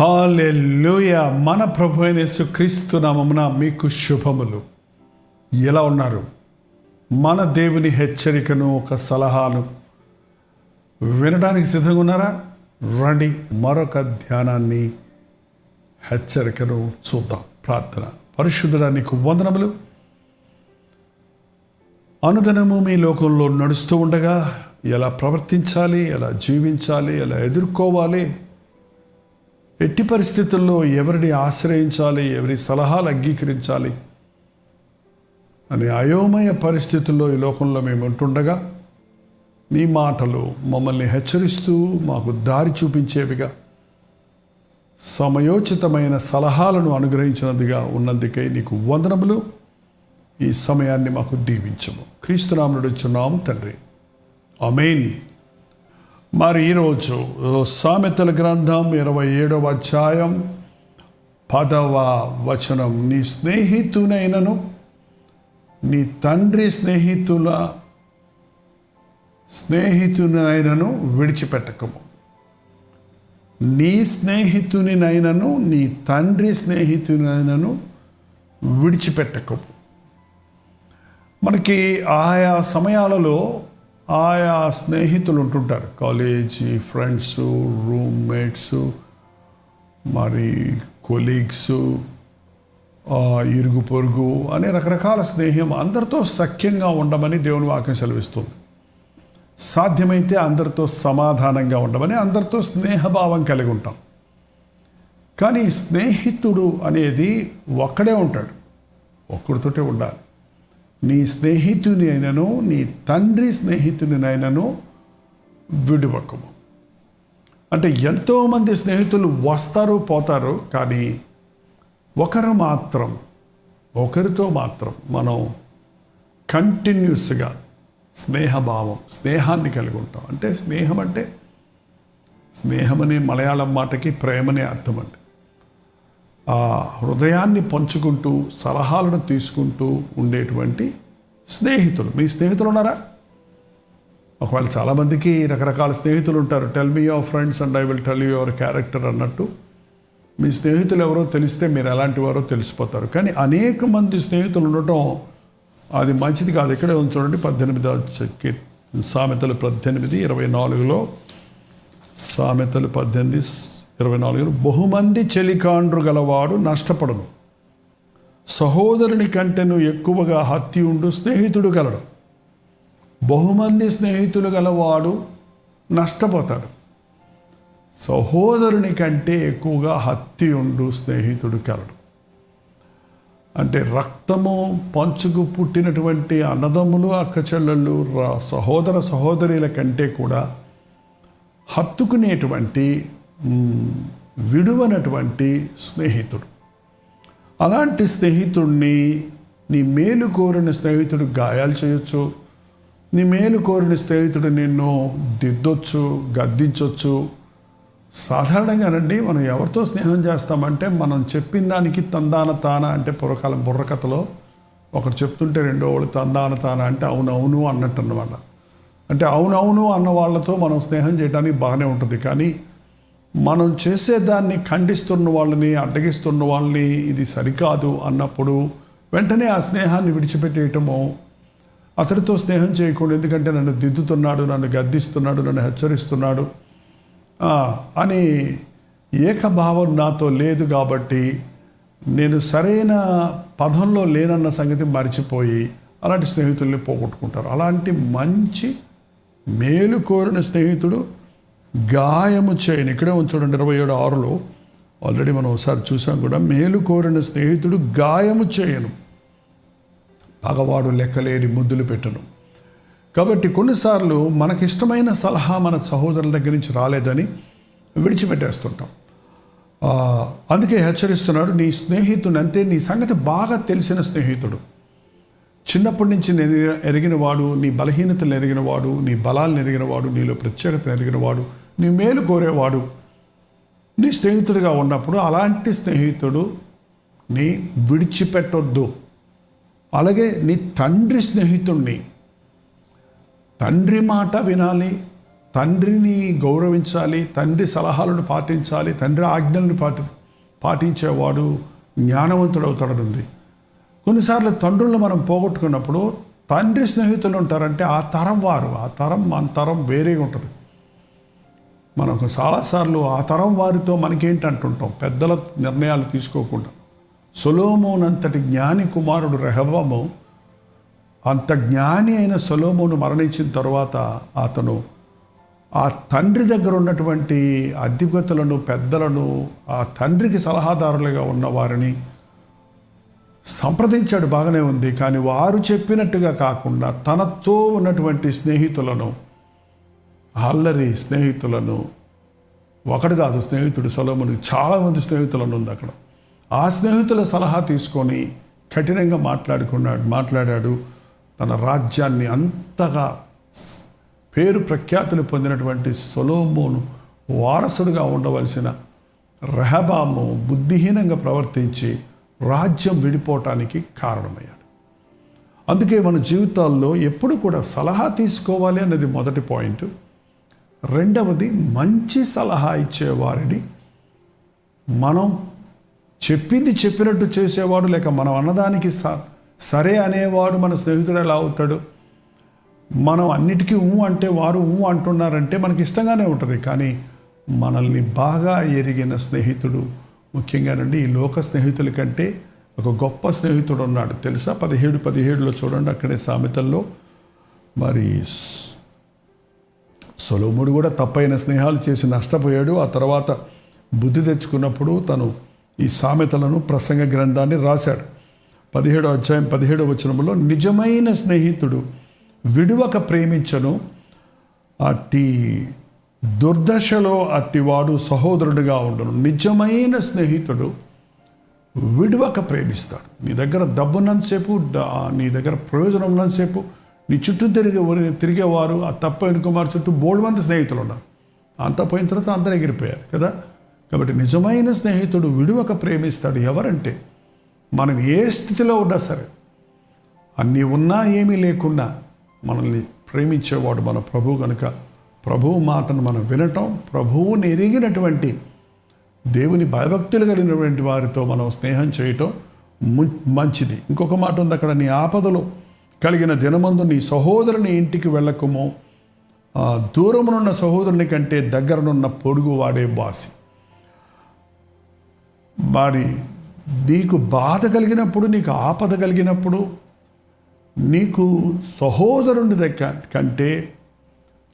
Hallelujah మన ప్రభు అయిన క్రీస్తు నామమున మీకు శుభములు. ఎలా ఉన్నారు? మన దేవుని హెచ్చరికను ఒక సలహాను వినడానికి సిద్ధంగా ఉన్నారా? రండి మరొక ధ్యానాన్ని హెచ్చరికను చూద్దాం. ప్రార్థన. పరిశుద్ధుడా నీకు వందనములు. అనుదినము మీ లోకంలో నడుస్తూ ఉండగా ఎలా ప్రవర్తించాలి? ఎలా జీవించాలి? ఎలా ఎదుర్కోవాలి? ఎట్టి పరిస్థితుల్లో ఎవరిని ఆశ్రయించాలి ఎవరి సలహాలు అంగీకరించాలి అనే అయోమయ పరిస్థితుల్లో ఈ లోకంలో మేము ఉంటుండగా మీ మాటలు మమ్మల్ని హెచ్చరిస్తూ మాకు దారి చూపించేవిగా సమయోచితమైన సలహాలను అనుగ్రహించినదిగా ఉన్నందుకై నీకు వందనములు. ఈ సమయాన్ని మాకు దీవించము. క్రీస్తునాముడు చున్నాము తండ్రి. అమేన్ మరి ఈరోజు సామెతల గ్రంథం ఇరవై ఏడవ అధ్యాయం పదవ వచనం. నీ స్నేహితునైనను నీ తండ్రి స్నేహితుల స్నేహితునైనను విడిచిపెట్టకము. నీ స్నేహితునినైనను నీ తండ్రి స్నేహితునైనను విడిచిపెట్టకము. మనకి ఆయా సమయాలలో ఆయా స్నేహితులు ఉంటుంటారు. కాలేజీ ఫ్రెండ్స్ రూమ్మేట్స్ మరి కొలీగ్స్ ఇరుగు పొరుగు అనే రకరకాల స్నేహం అందరితో సఖ్యంగా ఉండమని దేవుని వాక్యం సెలవిస్తుంది. సాధ్యమైతే అందరితో సమాధానంగా ఉండమని అందరితో స్నేహభావం కలిగి ఉంటాం. కానీ స్నేహితుడు అనేది ఒక్కడే ఉంటాడు. ఒక్కడితోటే ఉండాలి. నీ స్నేహితుని అయినను నీ తండ్రి స్నేహితునినైనను విడువకము అంటే ఎంతోమంది స్నేహితులు వస్తారు పోతారు కానీ ఒకరు మాత్రం ఒకరితో మాత్రం మనం కంటిన్యూస్గా స్నేహభావం స్నేహాన్ని కలిగి ఉంటాం. అంటే స్నేహం అంటే స్నేహం అనే మలయాళం మాటకి ప్రేమనే అర్థం అండి ఆ హృదయాన్ని పంచుకుంటూ సలహాలను తీసుకుంటూ ఉండేటువంటి స్నేహితులు. మీ స్నేహితులు ఉన్నారా? ఒకవేళ చాలామందికి రకరకాల స్నేహితులు ఉంటారు. Tell me your friends and I will tell you your character అన్నట్టు. మీ స్నేహితులు ఎవరో తెలిస్తే మీరు ఎలాంటి వారో తెలిసిపోతారు. కానీ అనేక మంది స్నేహితులు ఉండటం అది మంచిది కాదు. ఇక్కడే ఉంది చూడండి పద్దెనిమిది సామెతలు పద్దెనిమిది ఇరవై నాలుగులో సామెతలు పద్దెనిమిది ఇరవై నాలుగు బహుమంది చెలికాండ్రు గలవాడు నష్టపడను. సహోదరుని కంటేను ఎక్కువగా హత్య ఉండు స్నేహితుడు గలడు. బహుమంది స్నేహితులు గలవాడు నష్టపోతాడు. సహోదరుని కంటే ఎక్కువగా హత్య ఉండు స్నేహితుడు కలడు అంటే రక్తము పంచుకు పుట్టినటువంటి అన్నదమ్ములు అక్కచెల్లెళ్ళు సహోదర సహోదరుల కంటే కూడా హత్తుకునేటువంటి విడువనటువంటి స్నేహితుడు. అలాంటి స్నేహితుడిని నీ మేలు కోరిన స్నేహితుడు గాయాలు చేయొచ్చు. నీ మేలు కోరిన స్నేహితుడు నిన్ను దిద్దొచ్చు గద్దించవచ్చు సాధారణంగానండి మనం ఎవరితో స్నేహం చేస్తామంటే మనం చెప్పిన దానికి తందాన తాన అంటే పూర్వకాలం బుర్రకథలో ఒకరు చెప్తుంటే రెండో వాళ్ళు తందాన తాన అంటే అవునవును అన్నట్టు అన్నమాట. అంటే అవునవును అన్న వాళ్ళతో మనం స్నేహం చేయడానికి బాగానే ఉంటుంది. కానీ మనం చేసేదాన్ని ఖండిస్తున్న వాళ్ళని అడ్డగిస్తున్న వాళ్ళని ఇది సరికాదు అన్నప్పుడు వెంటనే ఆ స్నేహాన్ని విడిచిపెట్టేయటము అతడితో స్నేహం చేయకూడదు. ఎందుకంటే నన్ను దిద్దుతున్నాడు నన్ను గద్దిస్తున్నాడు నన్ను హెచ్చరిస్తున్నాడు. అని ఏకభావం నాతో లేదు కాబట్టి నేను సరైన పదంలో లేనన్న సంగతి మర్చిపోయి అలాంటి స్నేహితుల్ని పోగొట్టుకుంటారు. అలాంటి మంచి మేలు కోరిన స్నేహితుడు గాయము చేయను ఇక్కడే ఉంచండి ఇరవై ఏడు ఆరులో ఆల్రెడీ మనం ఒకసారి చూసాం కూడా మేలు కోరిన స్నేహితుడు గాయము చేయను. పగవాడు లెక్కలేని ముద్దులు పెట్టను. కాబట్టి కొన్నిసార్లు మనకిష్టమైన సలహా మన సహోదరుల దగ్గర నుంచి రాలేదని విడిచిపెట్టేస్తుంటాం. అందుకే హెచ్చరిస్తున్నాడు నీ స్నేహితుడు అంటే నీ సంగతి బాగా తెలిసిన స్నేహితుడు. చిన్నప్పటి నుంచి నేను ఎరిగిన వాడు నీ బలహీనతలు ఎరిగిన వాడు నీ బలాలను ఎరిగిన వాడు నీలో ప్రత్యేకత ఎరిగిన వాడు నీ మేలు కోరేవాడు నీ స్నేహితుడిగా ఉన్నప్పుడు అలాంటి స్నేహితుడు నీ విడిచిపెట్టొద్దు. అలాగే నీ తండ్రి స్నేహితుడిని తండ్రి మాట వినాలి తండ్రిని గౌరవించాలి తండ్రి సలహాలను పాటించాలి తండ్రి ఆజ్ఞలను పాటి పాటించేవాడు జ్ఞానవంతుడవుతాడనుంది. ఉంది కొన్నిసార్లు తండ్రులను మనం పోగొట్టుకున్నప్పుడు తండ్రి స్నేహితులు ఉంటారంటే ఆ తరం వారు ఆ తరం మన తరం వేరేగా ఉంటుంది. మనకు చాలాసార్లు ఆ తరం వారితో మనకేంటి అంటుంటాం పెద్దల నిర్ణయాలు తీసుకోకుండా. సొలోమోనంతటి జ్ఞాని కుమారుడు రెహవము అంత జ్ఞాని అయిన సొలోమోను మరణించిన తర్వాత అతను ఆ తండ్రి దగ్గర ఉన్నటువంటి అధిపతులను పెద్దలను ఆ తండ్రికి సలహాదారులుగా ఉన్న వారిని సంప్రదించాడు బాగానే ఉంది. కానీ వారు చెప్పినట్టుగా కాకుండా తనతో ఉన్నటువంటి స్నేహితులను అల్లరి స్నేహితులను ఒకటి కాదు స్నేహితుడు సొలోమునికి చాలామంది స్నేహితులను ఉంది అక్కడ. ఆ స్నేహితుల సలహా తీసుకొని కఠినంగా మాట్లాడుకున్నాడు మాట్లాడాడు. తన రాజ్యాన్ని అంతగా పేరు ప్రఖ్యాతులు పొందినటువంటి సొలోమోను వారసుడుగా ఉండవలసిన రెహబాము బుద్ధిహీనంగా ప్రవర్తించి రాజ్యం విడిపోవటానికి కారణమయ్యాడు. అందుకే మన జీవితాల్లో ఎప్పుడు కూడా సలహా తీసుకోవాలి అన్నది మొదటి పాయింట్. రెండవది మంచి సలహా ఇచ్చేవారిని మనం చెప్పింది చెప్పినట్టు చేసేవాడు లేక మనం అన్నదానికి స సరే అనేవాడు మన స్నేహితుడు ఎలా అవుతాడు? మనం అన్నిటికీ ఊ అంటే వారు ఊ అంటున్నారంటే మనకి ఇష్టంగానే ఉంటుంది. కానీ మనల్ని బాగా ఎరిగిన స్నేహితుడు ముఖ్యంగానండి ఈ లోక స్నేహితుల కంటే ఒక గొప్ప స్నేహితుడు ఉన్నాడు తెలుసా? పదిహేడు పదిహేడులో చూడండి అక్కడే సామెతల్లో. మరి సొలోముడు కూడా తప్పైన స్నేహాలు చేసి నష్టపోయాడు. ఆ తర్వాత బుద్ధి తెచ్చుకున్నప్పుడు తను ఈ సామెతలను ప్రసంగ గ్రంథాన్ని రాశాడు. పదిహేడో అధ్యాయం పదిహేడో వచనంలో నిజమైన స్నేహితుడు విడువక ప్రేమించను. అట్టి దుర్దశలో అట్టివాడు సహోదరుడిగా ఉండను. నిజమైన స్నేహితుడు విడువక ప్రేమిస్తాడు. నీ దగ్గర డబ్బున్నంతసేపు నీ దగ్గర ప్రయోజనం ఉన్నంతసేపు నీ చుట్టూ తిరిగే తిరిగేవారు ఆ తప్పైన కుమార్ చుట్టూ బోల్డ్ మంది స్నేహితులు ఉన్నారు. అంత పోయిన తర్వాత అందరు ఎగిరిపోయారు కదా? కాబట్టి నిజమైన స్నేహితుడు విడువక ప్రేమిస్తాడు ఎవరంటే మనం ఏ స్థితిలో ఉన్నా సరే అన్నీ ఉన్నా ఏమీ లేకున్నా మనల్ని ప్రేమించేవాడు మన ప్రభువు కనుక ప్రభువు మాటను మనం వినటం ప్రభువుని ఎరిగినటువంటి దేవుని భయభక్తులు కలిగినటువంటి వారితో మనం స్నేహం చేయటం ము- మంచిది. ఇంకొక మాట ఉంది అక్కడ నీ ఆపదలో కలిగిన దినమందు నీ సహోదరుని ఇంటికి వెళ్ళకము. దూరమునున్న సహోదరుని కంటే దగ్గరనున్న పొడుగు వాడే బాసి మరి నీకు బాధ కలిగినప్పుడు నీకు ఆపద కలిగినప్పుడు నీకు సహోదరుని దగ్గర కంటే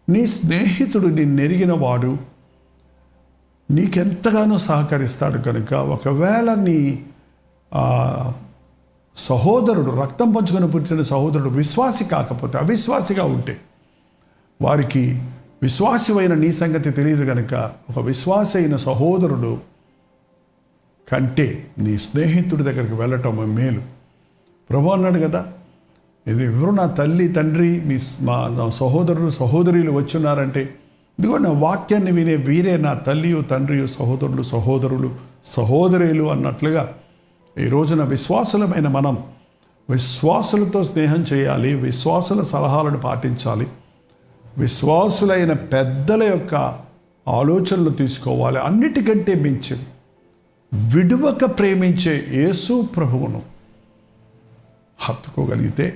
నీ స్నేహితుడు నిన్నెరిగిన వాడు నీకెంతగానో సహకరిస్తాడు కనుక ఒకవేళ నీ సహోదరుడు రక్తం పంచుకొని పుట్టిన సహోదరుడు విశ్వాసి కాకపోతే అవిశ్వాసిగా ఉంటే వారికి విశ్వాసమైన నీ సంగతి తెలియదు కనుక ఒక విశ్వాస అయిన సహోదరుడు కంటే నీ స్నేహితుడి దగ్గరికి వెళ్ళటం మేలు. ప్రభు అన్నాడు కదా ఇది ఎవరు నా తల్లి తండ్రి మీ మా నా సహోదరులు సహోదరులు వచ్చున్నారంటే ఇదిగో నా వాక్యాన్ని వినే వీరే నా తల్లియు తండ్రియు సహోదరులు సహోదరులు సహోదరులు అన్నట్లుగా ఈ రోజున విశ్వాసులమైన మనం విశ్వాసులతో స్నేహం చేయాలి విశ్వాసుల సలహాలను పాటించాలి విశ్వాసులైన పెద్దల యొక్క ఆలోచనలు తీసుకోవాలి అన్నిటికంటే మించి విడువక ప్రేమించే యేసు ప్రభువును హత్తుకోగలిగితే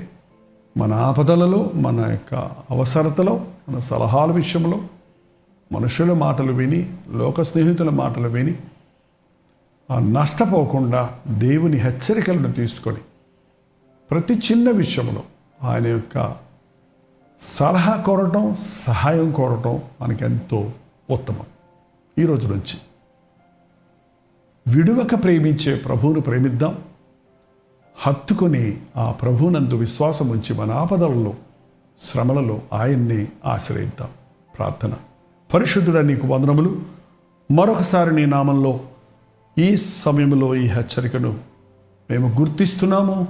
మన ఆపదలలో మన యొక్క అవసరతలో మన సలహాల విషయంలో మనుషుల మాటలు విని లోక స్నేహితుల మాటలు విని ఆ నష్టపోకుండా దేవుని హెచ్చరికలను తీసుకొని ప్రతి చిన్న విషయంలో ఆయన యొక్క సలహా కోరటం సహాయం కోరటం మనకి ఎంతో ఉత్తమం. ఈ రోజు నుంచి విడువక ప్రేమించే ప్రభువును ప్రేమిద్దాం. హత్తుకొని ఆ ప్రభునందు విశ్వాసం ఉంచి మన ఆపదలలో శ్రమలలో ఆయన్నే ఆశ్రయిద్దాం. ప్రార్థన. పరిశుద్ధుడ నీకు వందనములు. మరొకసారి నీ నామంలో ఈ సమయంలో ఈ హెచ్చరికను మేము గుర్తిస్తున్నాము.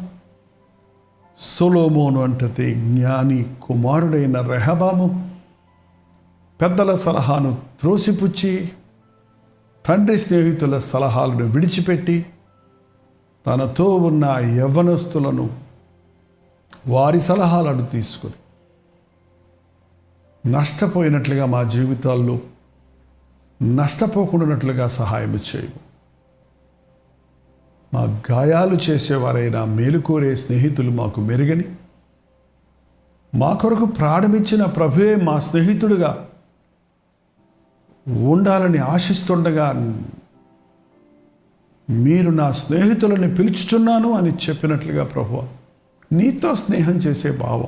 సొలోమోను అంటే జ్ఞాని కుమారుడైన రెహబాము పెద్దల సలహాను త్రోసిపుచ్చి తండ్రి స్నేహితుల సలహాలను విడిచిపెట్టి తనతో ఉన్న యవ్వనస్తులను వారి సలహాలను తీసుకొని నష్టపోయినట్లుగా మా జీవితాల్లో నష్టపోకుండానట్లుగా సహాయం చేయము. మా గాయాలు చేసేవారైనా మేలుకోరే స్నేహితులు మాకు మెరుగని మా కొరకు ప్రాణమిచ్చిన ప్రభువే మా స్నేహితుడుగా ఉండాలని ఆశిస్తుండగా మీరు నా స్నేహితులని పిలుచుచున్నాను అని చెప్పినట్లుగా ప్రభు నీతో స్నేహం చేసే భావం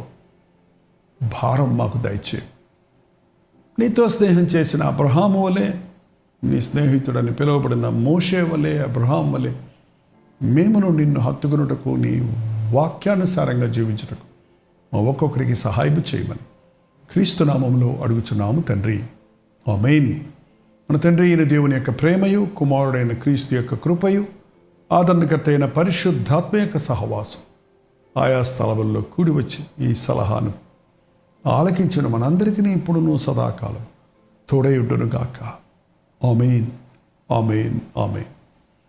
భారం మాకు దయచే నీతో స్నేహం చేసిన అబ్రహాము వలె నీ స్నేహితుడని పిలువబడిన మోషే వలె అబ్రహాం వలె మేమును నిన్ను హత్తుకున్నటకు నీ వాక్యానుసారంగా జీవించుటకు మా ఒక్కొక్కరికి సహాయం చేయమని క్రీస్తు నామంలో అడుగుచున్నాము తండ్రి. ఆమెన్. మన తండ్రి అయిన దేవుని యొక్క ప్రేమయు కుమారుడైన క్రీస్తు యొక్క కృపయు ఆదరణకర్త అయిన పరిశుద్ధాత్మ యొక్క సహవాసం ఆయా స్థలముల్లో కూడి వచ్చి ఈ సలహాను ఆలకించిన మనందరికీ ఇప్పుడును సదాకాలం తోడయుడ్డును గాక ఆమెన్. ఆమెన్. ఆమెన్.